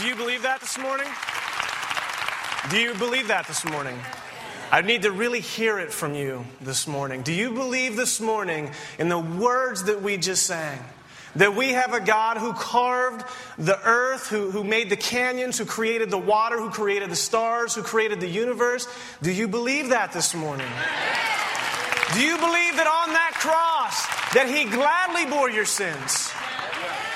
Do you believe that this morning? Do you believe that this morning? I need to really hear it from you this morning. Do you believe this morning in the words that we just sang? That we have a God who carved the earth, who, who made the canyons, who created the water, who created the stars, who created the universe. Do you believe that this morning? Do you believe that on that cross that he gladly bore your sins?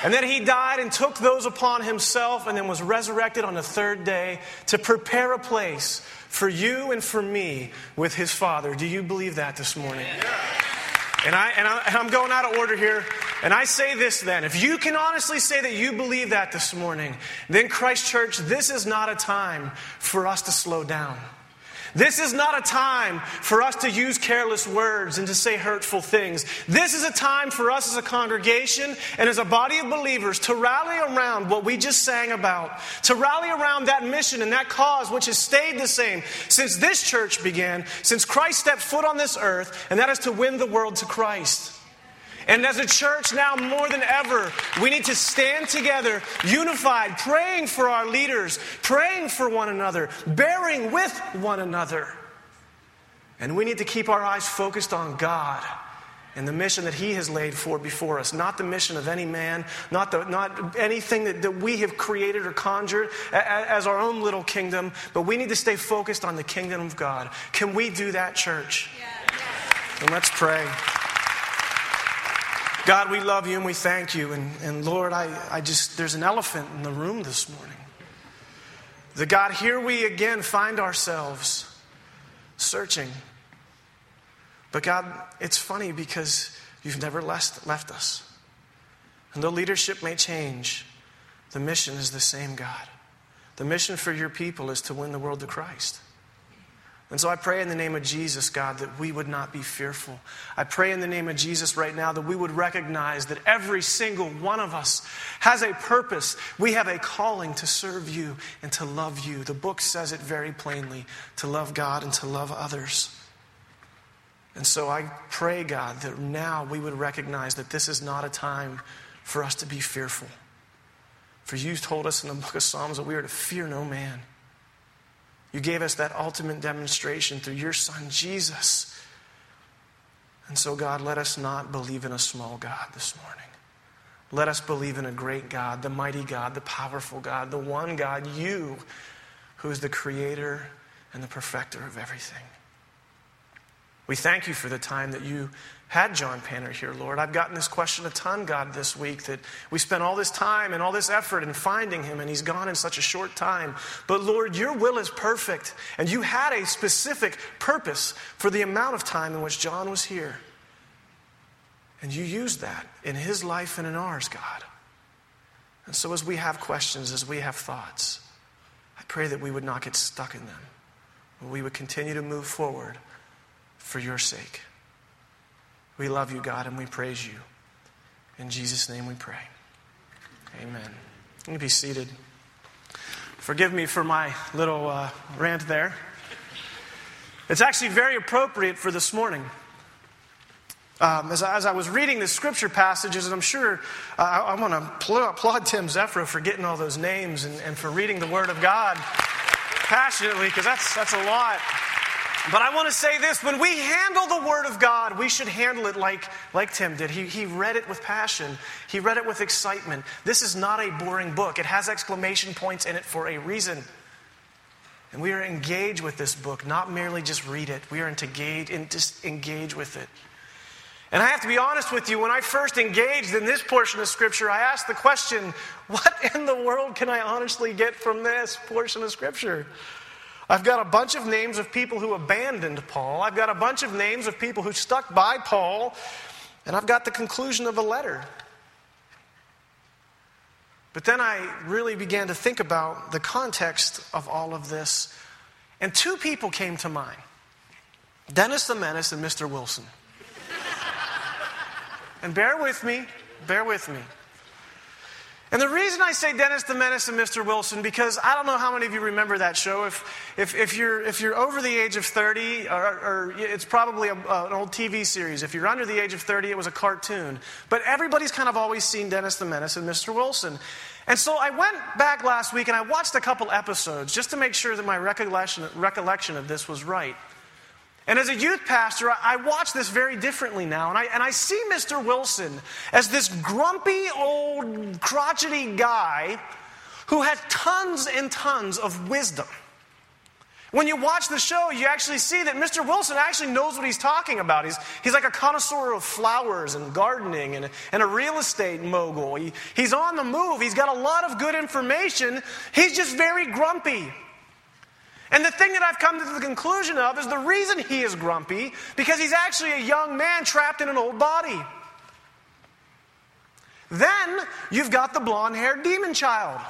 And then he died and took those upon himself and then was resurrected on the third day to prepare a place for you and for me with his Father. Do you believe that this morning? And, I, and, I, am going out of order here. And I say this then if you can honestly say that you believe that this morning, then Christ Church, this is not a time for us to slow down. This is not a time for us to use careless words and to say hurtful things. This is a time for us as a congregation and as a body of believers to rally around what we just sang about, to rally around that mission and that cause which has stayed the same since this church began, since Christ stepped foot on this earth, and that is to win the world to Christ. And as a church now more than ever, we need to stand together, unified, praying for our leaders, praying for one another, bearing with one another. And we need to keep our eyes focused on God and the mission that He has laid for before us, not the mission of any man, not, the, not anything that, that we have created or conjured as our own little kingdom, but we need to stay focused on the kingdom of God. Can we do that, church? Yeah. And let's pray. God, we love you and we thank you. And, and Lord, I, I just, there's an elephant in the room this morning. The God, here we again find ourselves searching. But God, it's funny because you've never left, left us. And though leadership may change, the mission is the same, God. The mission for your people is to win the world to Christ. And so I pray in the name of Jesus, God, that we would not be fearful. I pray in the name of Jesus right now that we would recognize that every single one of us has a purpose. We have a calling to serve you and to love you. The book says it very plainly to love God and to love others. And so I pray, God, that now we would recognize that this is not a time for us to be fearful. For you told us in the book of Psalms that we are to fear no man. You gave us that ultimate demonstration through your Son, Jesus. And so, God, let us not believe in a small God this morning. Let us believe in a great God, the mighty God, the powerful God, the one God, you, who is the creator and the perfecter of everything. We thank you for the time that you had John Panner here, Lord. I've gotten this question a ton, God, this week that we spent all this time and all this effort in finding him, and he's gone in such a short time. But Lord, your will is perfect, and you had a specific purpose for the amount of time in which John was here. And you used that in his life and in ours, God. And so, as we have questions, as we have thoughts, I pray that we would not get stuck in them. but We would continue to move forward for your sake. We love you, God, and we praise you. In Jesus' name we pray. Amen. Me be seated. Forgive me for my little uh, rant there. It's actually very appropriate for this morning. Um, as, I, as, I, was reading the scripture passages, and I'm sure uh, I, I want to applaud Tim Zephyro for getting all those names and, and for reading the Word of God passionately, because that's, that's a lot. But I want to say this when we handle the Word of God, we should handle it like, like Tim did. He, he read it with passion, he read it with excitement. This is not a boring book, it has exclamation points in it for a reason. And we are engaged with this book, not merely just read it, we are to engage, just engage with it. And I have to be honest with you, when I first engaged in this portion of Scripture, I asked the question what in the world can I honestly get from this portion of Scripture? I've got a bunch of names of people who abandoned Paul. I've got a bunch of names of people who stuck by Paul. And I've got the conclusion of a letter. But then I really began to think about the context of all of this. And two people came to mind Dennis the Menace and Mr. Wilson. and bear with me, bear with me. And the reason I say Dennis the Menace and Mr. Wilson, because I don't know how many of you remember that show. If, if, if, you're, if you're over the age of 30, or, or it's probably a, uh, an old TV series. If you're under the age of 30, it was a cartoon. But everybody's kind of always seen Dennis the Menace and Mr. Wilson. And so I went back last week and I watched a couple episodes just to make sure that my recollection, recollection of this was right. And as a youth pastor, I watch this very differently now. And I, and I see Mr. Wilson as this grumpy old crotchety guy who has tons and tons of wisdom. When you watch the show, you actually see that Mr. Wilson actually knows what he's talking about. He's, he's like a connoisseur of flowers and gardening and, and a real estate mogul. He, he's on the move. He's got a lot of good information. He's just very grumpy. And the thing that I've come to the conclusion of is the reason he is grumpy because he's actually a young man trapped in an old body. Then you've got the blonde haired demon child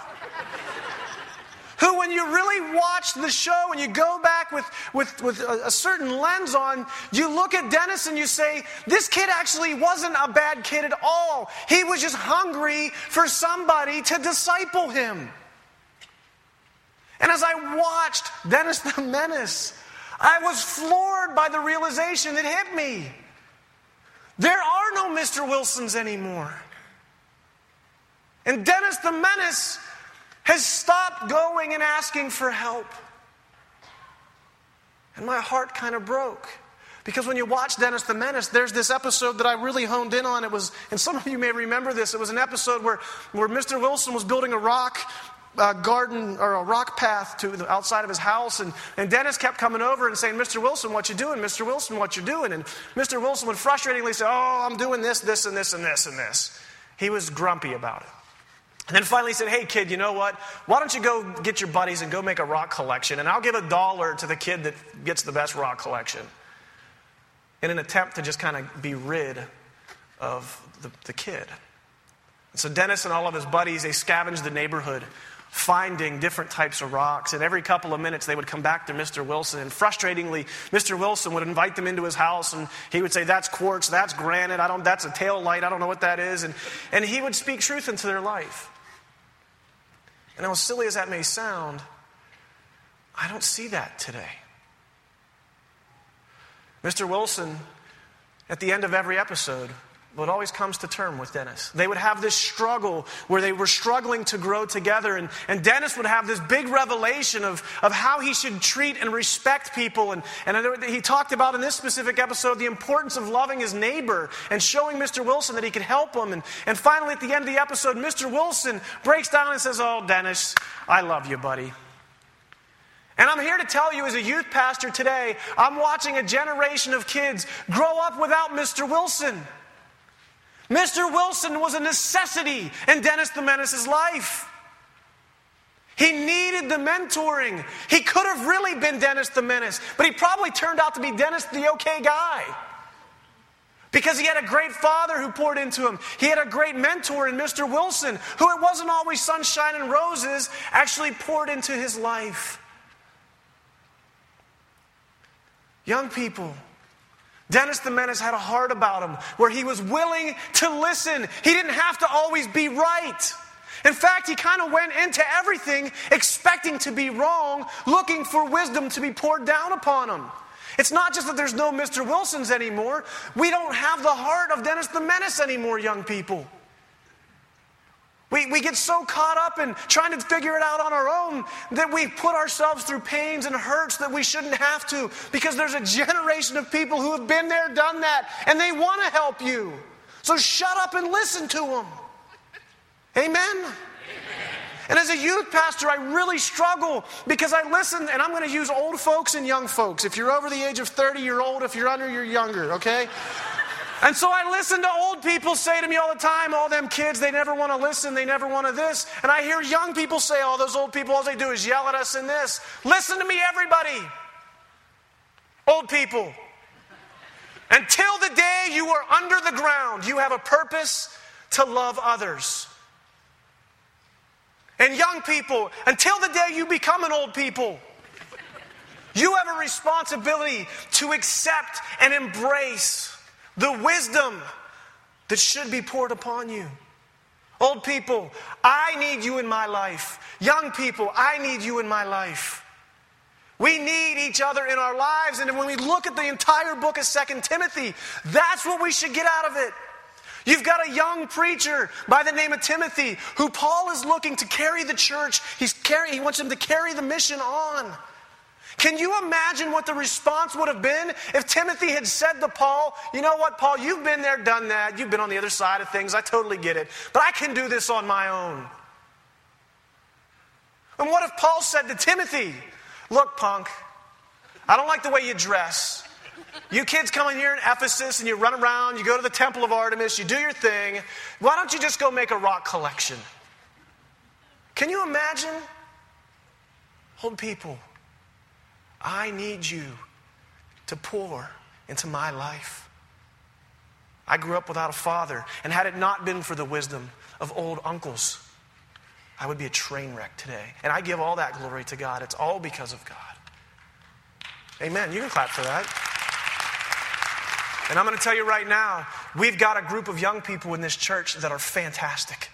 who, when you really watch the show and you go back with, with, with a, a, certain lens on, you look at Dennis and you say, this kid actually wasn't a bad kid at all. He was just hungry for somebody to disciple him. And as I watched Dennis the Menace, I was floored by the realization that hit me. There are no Mr. Wilsons anymore. And Dennis the Menace has stopped going and asking for help. And my heart kind of broke. Because when you watch Dennis the Menace, there's this episode that I really honed in on. It was, and some of you may remember this, it was an episode where, where Mr. Wilson was building a rock uh, garden or a rock path to the outside of his house. And, and Dennis kept coming over and saying, Mr. Wilson, what you doing? Mr. Wilson, what you doing? And Mr. Wilson would frustratingly say, Oh, I'm doing this, this, and this, and this, and this. He was grumpy about it. And then finally he said, Hey, kid, you know what? Why don't you go get your buddies and go make a rock collection? And I'll give a dollar to the kid that gets the best rock collection. In an attempt to just kind of be rid of the, the kid. So Dennis and all of his buddies, they scavenged the neighborhood finding different types of rocks. And every couple of minutes, they would come back to Mr. Wilson. And frustratingly, Mr. Wilson would invite them into his house and he would say, That's quartz, that's granite, I don't, that's a tail light, I don't know what that is. And, and he would speak truth into their life. And as silly as that may sound, I don't see that today. Mr. Wilson, at the end of every episode, would always comes to term with Dennis. They would have this struggle where they were struggling to grow together, and, and Dennis would have this big revelation of, of how he should treat and respect people. And, and he talked about in this specific episode the importance of loving his neighbor and showing Mr. Wilson that he could help him. And, and finally, at the end of the episode, Mr. Wilson breaks down and says, Oh, Dennis, I love you, buddy. And I'm here to tell you, as a youth pastor today, I'm watching a generation of kids grow up without Mr. Wilson. Mr. Wilson was a necessity in Dennis the Menace's life. He needed the mentoring. He could have really been Dennis the Menace, but he probably turned out to be Dennis the okay guy. Because he had a great father who poured into him. He had a great mentor in Mr. Wilson, who it wasn't always sunshine and roses, actually poured into his life. Young people, Dennis the Menace had a heart about him where he was willing to listen. He didn't have to always be right. In fact, he kind of went into everything expecting to be wrong, looking for wisdom to be poured down upon him. It's not just that there's no Mr. Wilsons anymore. We don't have the heart of Dennis the Menace anymore, young people. We, we get so caught up in trying to figure it out on our own that we put ourselves through pains and hurts that we shouldn't have to because there's a generation of people who have been there, done that, and they want to help you. So shut up and listen to them. Amen? Amen? And as a youth pastor, I really struggle because I listen, and I'm going to use old folks and young folks. If you're over the age of 30, you're old. If you're under, you're younger, okay? And so I listen to old people say to me all the time, all them kids, they never want to listen, they never want to this. And I hear young people say, all those old people, all they do is yell at us in this. Listen to me, everybody. Old people. Until the day you are under the ground, you have a purpose to love others. And young people, until the day you become an old people, you have a responsibility to accept and embrace the wisdom that should be poured upon you. Old people, I need you in my life. Young people, I need you in my life. We need each other in our lives. And when we look at the entire book of Second Timothy, that's what we should get out of it. You've got a young preacher by the name of Timothy who Paul is looking to carry the church. He's carry, he wants him to carry the mission on. Can you imagine what the response would have been if Timothy had said to Paul, You know what, Paul, you've been there, done that. You've been on the other side of things. I totally get it. But I can do this on my own. And what if Paul said to Timothy, Look, punk, I don't like the way you dress. You kids come in here in Ephesus and you run around, you go to the temple of Artemis, you do your thing. Why don't you just go make a rock collection? Can you imagine? Hold people. I need you to pour into my life. I grew up without a father, and had it not been for the wisdom of old uncles, I would be a train wreck today. And I give all that glory to God. It's all because of God. Amen. You can clap for that. And I'm going to tell you right now, we've got a group of young people in this church that are fantastic.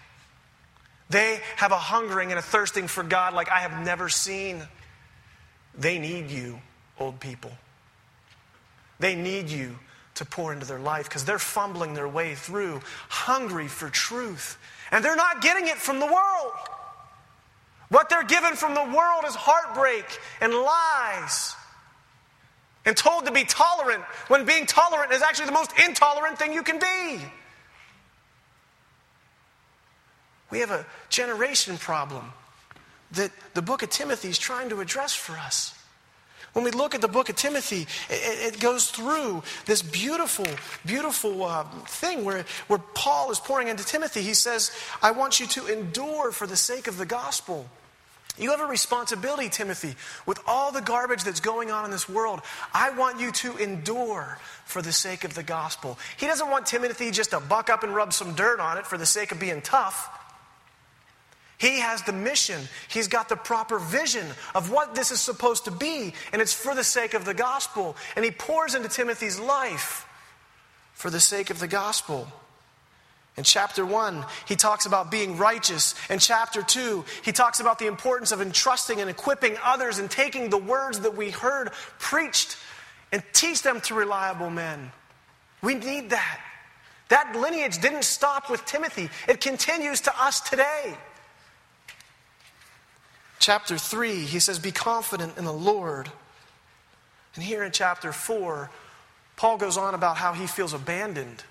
They have a hungering and a thirsting for God like I have never seen. They need you, old people. They need you to pour into their life because they're fumbling their way through, hungry for truth. And they're not getting it from the world. What they're given from the world is heartbreak and lies. And told to be tolerant when being tolerant is actually the most intolerant thing you can be. We have a generation problem that the book of Timothy is trying to address for us. When we look at the book of Timothy, it, it goes through this beautiful, beautiful uh, thing where, where Paul is pouring into Timothy. He says, I want you to endure for the sake of the gospel. You have a responsibility, Timothy, with all the garbage that's going on in this world. I want you to endure for the sake of the gospel. He doesn't want Timothy just to buck up and rub some dirt on it for the sake of being tough. He has the mission. He's got the proper vision of what this is supposed to be, and it's for the sake of the gospel. And he pours into Timothy's life for the sake of the gospel. In chapter 1, he talks about being righteous. In chapter 2, he talks about the importance of entrusting and equipping others and taking the words that we heard preached and teach them to reliable men. We need that. That lineage didn't stop with Timothy, it continues to us today chapter 3, he says, Be confident in the Lord. And here in chapter 4, Paul goes on about how he feels abandoned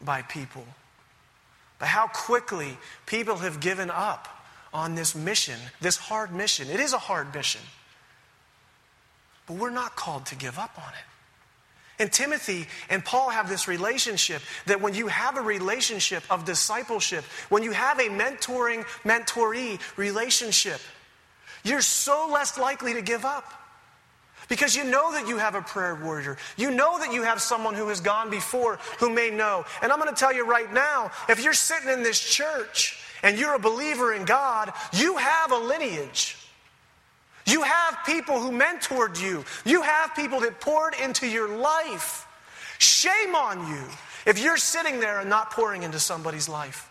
by people, by how quickly people have given up on this mission, this hard mission. It is a hard mission, but we're not called to give up on it. And Timothy and Paul have this relationship that when you have a relationship of discipleship, when you have a mentoring, mentoree relationship, you're so less likely to give up. Because you know that you have a prayer warrior. You know that you have someone who has gone before who may know. And I'm going to tell you right now if you're sitting in this church and you're a believer in God, you have a lineage. You have people who mentored you, you have people that poured into your life. Shame on you if you're sitting there and not pouring into somebody's life.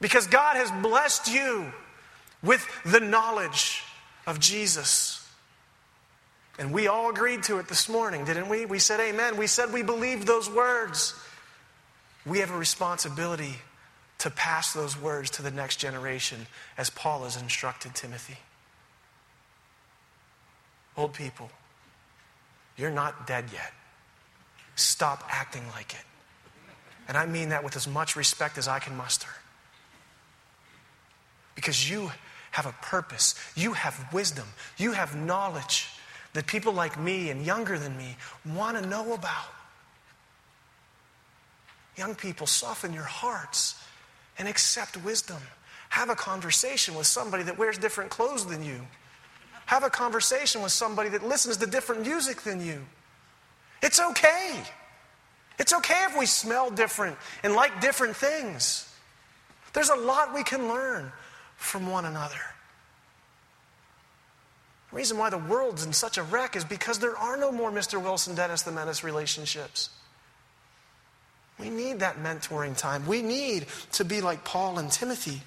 Because God has blessed you with the knowledge of Jesus. And we all agreed to it this morning, didn't we? We said amen. We said we believed those words. We have a responsibility to pass those words to the next generation as Paul has instructed Timothy. Old people, you're not dead yet. Stop acting like it. And I mean that with as much respect as I can muster. Because you have a purpose. You have wisdom. You have knowledge that people like me and younger than me want to know about. Young people, soften your hearts and accept wisdom. Have a conversation with somebody that wears different clothes than you. Have a conversation with somebody that listens to different music than you. It's okay. It's okay if we smell different and like different things. There's a lot we can learn from one another. The reason why the world's in such a wreck is because there are no more Mr. Wilson, Dennis the Menace relationships. We need that mentoring time. We need to be like Paul and Timothy.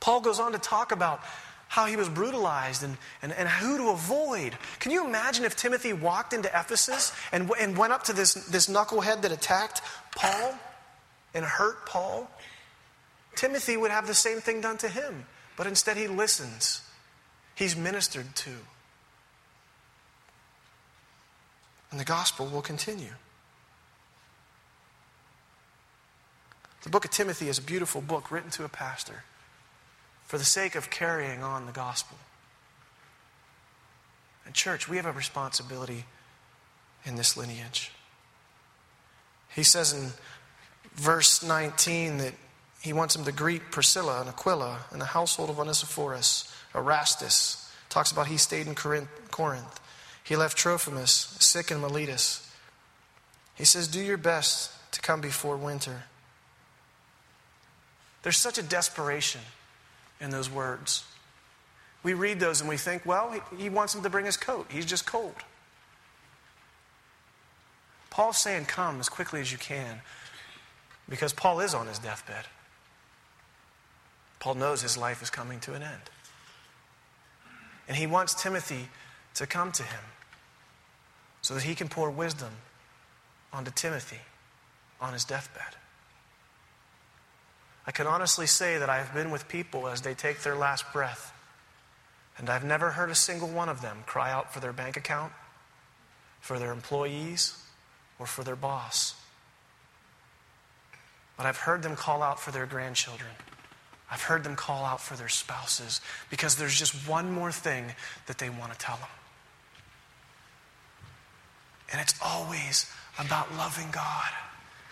Paul goes on to talk about how he was brutalized and, and, and who to avoid. Can you imagine if Timothy walked into Ephesus and, and went up to this, this knucklehead that attacked Paul and hurt Paul? Timothy would have the same thing done to him, but instead he listens. He's ministered to. And the gospel will continue. The book of Timothy is a beautiful book written to a pastor for the sake of carrying on the gospel. And, church, we have a responsibility in this lineage. He says in verse 19 that he wants him to greet Priscilla and Aquila and the household of Onesiphorus. Erastus talks about he stayed in Corinth. He left Trophimus sick in Miletus. He says, Do your best to come before winter. There's such a desperation in those words. We read those and we think, well, he wants him to bring his coat. He's just cold. Paul's saying, come as quickly as you can because Paul is on his deathbed. Paul knows his life is coming to an end. And he wants Timothy to come to him so that he can pour wisdom onto Timothy on his deathbed. I can honestly say that I have been with people as they take their last breath, and I've never heard a single one of them cry out for their bank account, for their employees, or for their boss. But I've heard them call out for their grandchildren. I've heard them call out for their spouses because there's just one more thing that they want to tell them. And it's always about loving God.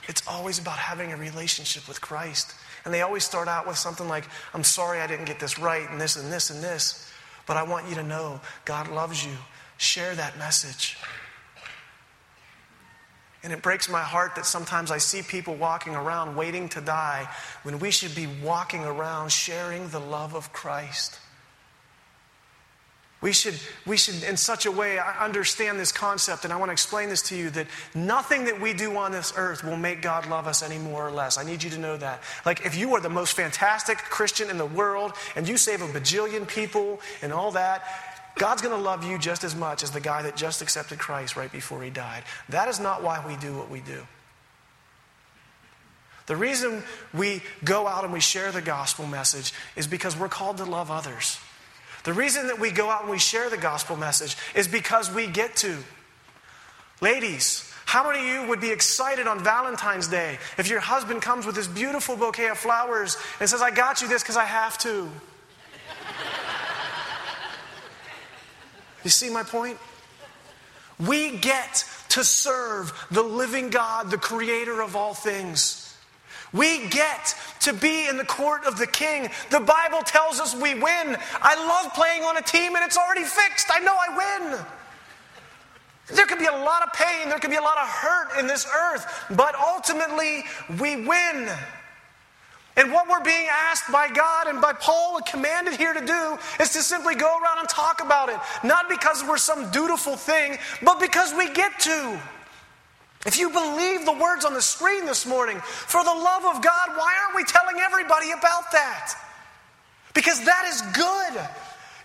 It's always about having a relationship with Christ. And they always start out with something like, I'm sorry I didn't get this right, and this and this and this. But I want you to know God loves you. Share that message. And it breaks my heart that sometimes I see people walking around waiting to die when we should be walking around sharing the love of Christ. We should, we should, in such a way, understand this concept, and I want to explain this to you that nothing that we do on this earth will make God love us any more or less. I need you to know that. Like, if you are the most fantastic Christian in the world and you save a bajillion people and all that, God's going to love you just as much as the guy that just accepted Christ right before he died. That is not why we do what we do. The reason we go out and we share the gospel message is because we're called to love others. The reason that we go out and we share the gospel message is because we get to. Ladies, how many of you would be excited on Valentine's Day if your husband comes with this beautiful bouquet of flowers and says, I got you this because I have to? You see my point? We get to serve the living God, the creator of all things. We get to be in the court of the king. The Bible tells us we win. I love playing on a team and it's already fixed. I know I win. There could be a lot of pain, there could be a lot of hurt in this earth, but ultimately we win. And what we're being asked by God and by Paul and commanded here to do is to simply go around and talk about it. Not because we're some dutiful thing, but because we get to. If you believe the words on the screen this morning, for the love of God, why aren't we telling everybody about that? Because that is good.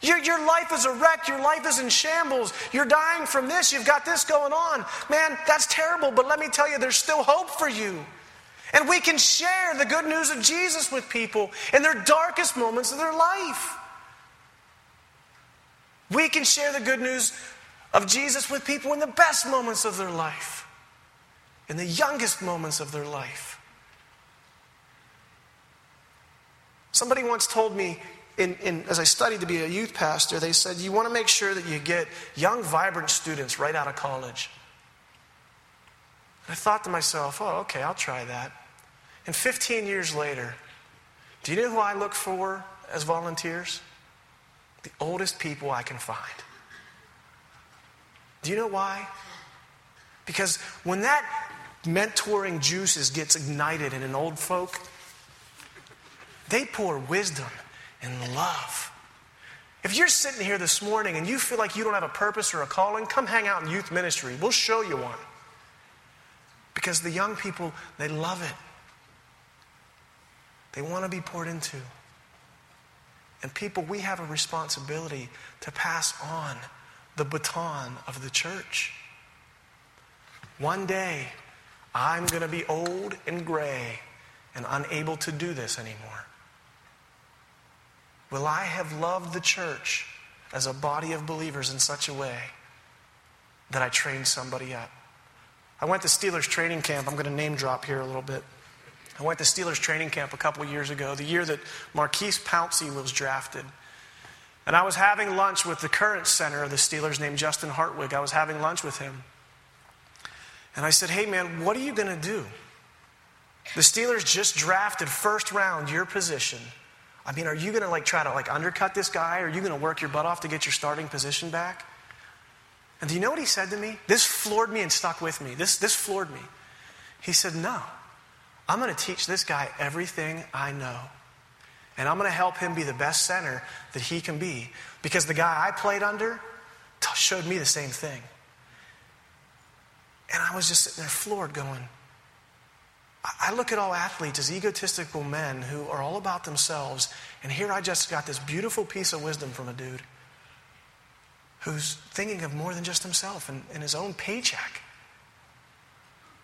Your, your life is a wreck. Your life is in shambles. You're dying from this. You've got this going on. Man, that's terrible, but let me tell you, there's still hope for you. And we can share the good news of Jesus with people in their darkest moments of their life. We can share the good news of Jesus with people in the best moments of their life in the youngest moments of their life. Somebody once told me, in, in, as I studied to be a youth pastor, they said, You want to make sure that you get young, vibrant students right out of college. And I thought to myself, Oh, okay, I'll try that. And 15 years later, do you know who I look for as volunteers? The oldest people I can find. Do you know why? Because when that mentoring juices gets ignited in an old folk, they pour wisdom and love. If you're sitting here this morning and you feel like you don't have a purpose or a calling, come hang out in youth ministry. We'll show you one. Because the young people, they love it. They want to be poured into. And people, we have a responsibility to pass on the baton of the church. One day, I'm going to be old and gray and unable to do this anymore. Will I have loved the church as a body of believers in such a way that I trained somebody up? I went to Steelers training camp. I'm going to name drop here a little bit. I went to Steelers training camp a couple years ago, the year that Maurkice Pouncey was drafted. And I was having lunch with the current center of the Steelers named Justin Hartwig. I was having lunch with him. And I said, Hey, man, what are you going to do? The Steelers just drafted first round your position. I mean, are you going to like try to like undercut this guy? Are you going to work your butt off to get your starting position back? And do you know what he said to me? This floored me and stuck with me. This, this floored me. He said, No, I'm going to teach this guy everything I know. And I'm going to help him be the best center that he can be because the guy I played under showed me the same thing. And I was just sitting there floored going, I look at all athletes as egotistical men who are all about themselves, and here I just got this beautiful piece of wisdom from a dude who's thinking of more than just himself and, and his own paycheck.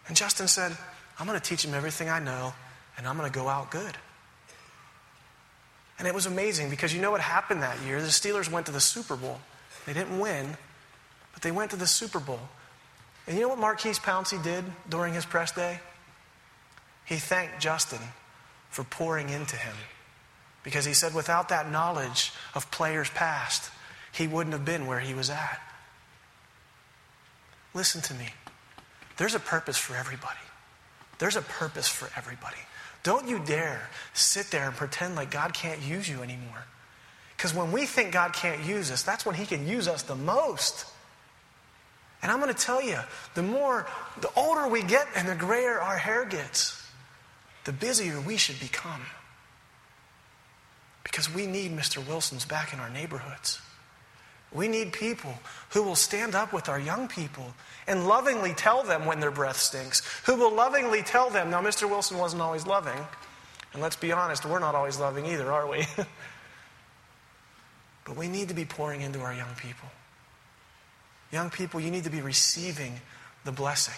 And Justin said, I'm going to teach him everything I know, and I'm going to go out good. And it was amazing because you know what happened that year? The Steelers went to the Super Bowl. They didn't win, but they went to the Super Bowl. And you know what Maurkice Pouncey did during his press day? He thanked Justin for pouring into him. Because he said, without that knowledge of players past, he wouldn't have been where he was at. Listen to me. There's a purpose for everybody. There's a purpose for everybody. Don't you dare sit there and pretend like God can't use you anymore. Because when we think God can't use us, that's when He can use us the most. And I'm going to tell you, the more, the older we get and the grayer our hair gets, the busier we should become. Because we need Mr. Wilson's back in our neighborhoods. We need people who will stand up with our young people and lovingly tell them when their breath stinks, who will lovingly tell them, now, Mr. Wilson wasn't always loving. And let's be honest, we're not always loving either, are we? but we need to be pouring into our young people. Young people, you need to be receiving the blessing.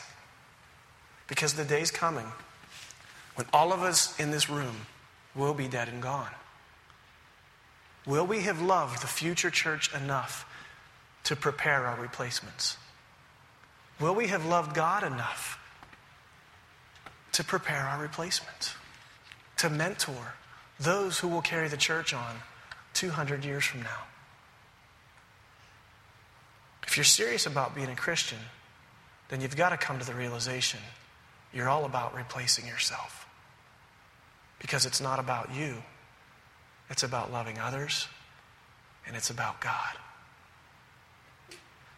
Because the day's coming when all of us in this room will be dead and gone. Will we have loved the future church enough to prepare our replacements? Will we have loved God enough to prepare our replacements? To mentor those who will carry the church on 200 years from now? If you're serious about being a Christian, then you've got to come to the realization you're all about replacing yourself. Because it's not about you, it's about loving others, and it's about God.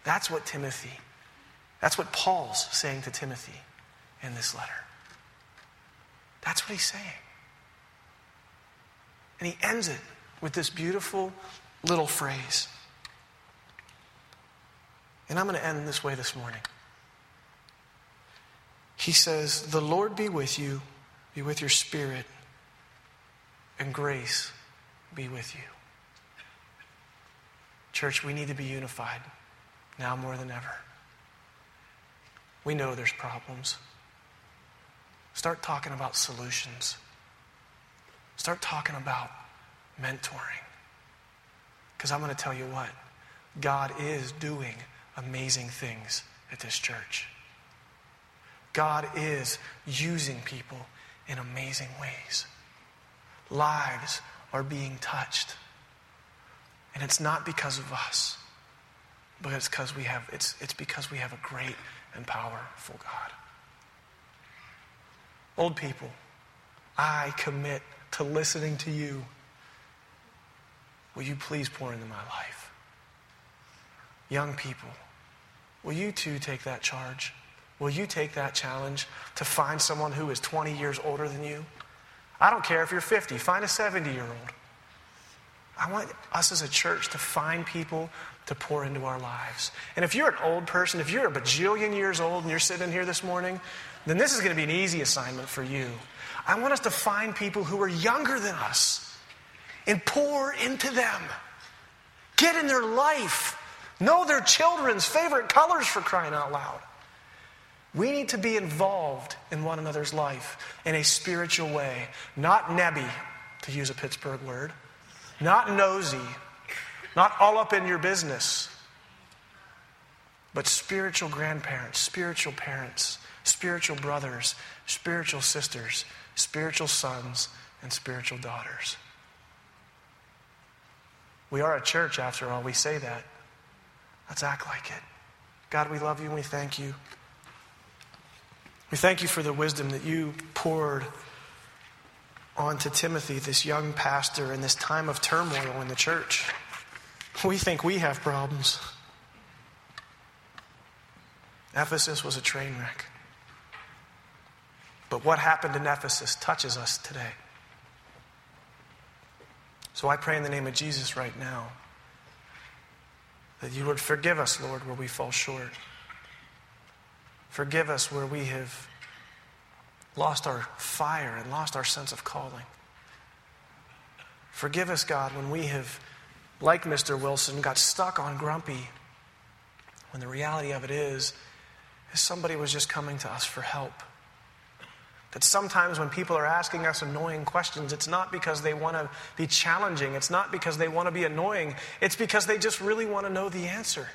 That's what Timothy, that's what Paul's saying to Timothy in this letter. That's what he's saying. And he ends it with this beautiful little phrase. And I'm going to end this way this morning. He says, The Lord be with you, be with your spirit, and grace be with you. Church, we need to be unified now more than ever. We know there's problems. Start talking about solutions. Start talking about mentoring. Because I'm going to tell you what, God is doing amazing things at this church. God is using people in amazing ways. Lives are being touched. And it's not because of us, but it's because we have it's, it's because we have a great and powerful God. Old people, I commit to listening to you. Will you please pour into my life? Young people, will you too take that charge? Will you take that challenge to find someone who is 20 years older than you? I don't care if you're 50, find a 70 year old. I want us as a church to find people to pour into our lives. And if you're an old person, if you're a bajillion years old and you're sitting here this morning, then this is going to be an easy assignment for you. I want us to find people who are younger than us and pour into them. Get in their life. Know their children's favorite colors for crying out loud. We need to be involved in one another's life in a spiritual way, not nebby, to use a Pittsburgh word, not nosy, not all up in your business, but spiritual grandparents, spiritual parents, spiritual brothers, spiritual sisters, spiritual sons, and spiritual daughters. We are a church, after all. We say that. Let's act like it. God, we love you and we thank you. We thank you for the wisdom that you poured onto Timothy, this young pastor, in this time of turmoil in the church. We think we have problems. Ephesus was a train wreck. But what happened in Ephesus touches us today. So I pray in the name of Jesus right now that you would forgive us, Lord, where we fall short. Forgive us where we have lost our fire and lost our sense of calling. Forgive us, God, when we have, like Mr. Wilson, got stuck on grumpy, when the reality of it is, is somebody was just coming to us for help. That sometimes when people are asking us annoying questions, it's not because they want to be challenging, it's not because they want to be annoying, it's because they just really want to know the answer.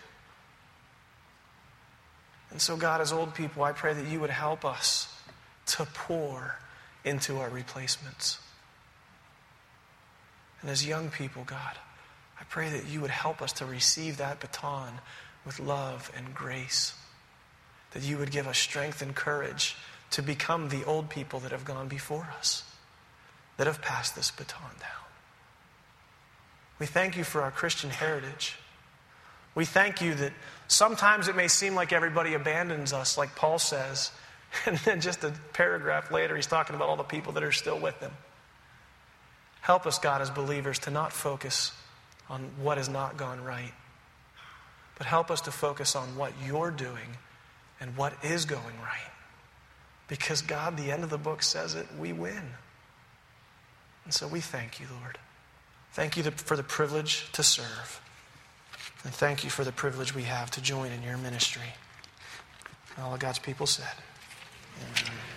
And so, God, as old people, I pray that you would help us to pour into our replacements. And as young people, God, I pray that you would help us to receive that baton with love and grace. That you would give us strength and courage to become the old people that have gone before us, that have passed this baton down. We thank you for our Christian heritage. We thank you that sometimes it may seem like everybody abandons us, like Paul says, and then just a paragraph later, he's talking about all the people that are still with him. Help us, God, as believers, to not focus on what has not gone right, but help us to focus on what you're doing and what is going right. Because God, the end of the book says it, we win. And so we thank you, Lord. Thank you for the privilege to serve. And thank you for the privilege we have to join in your ministry. All of God's people said. Amen.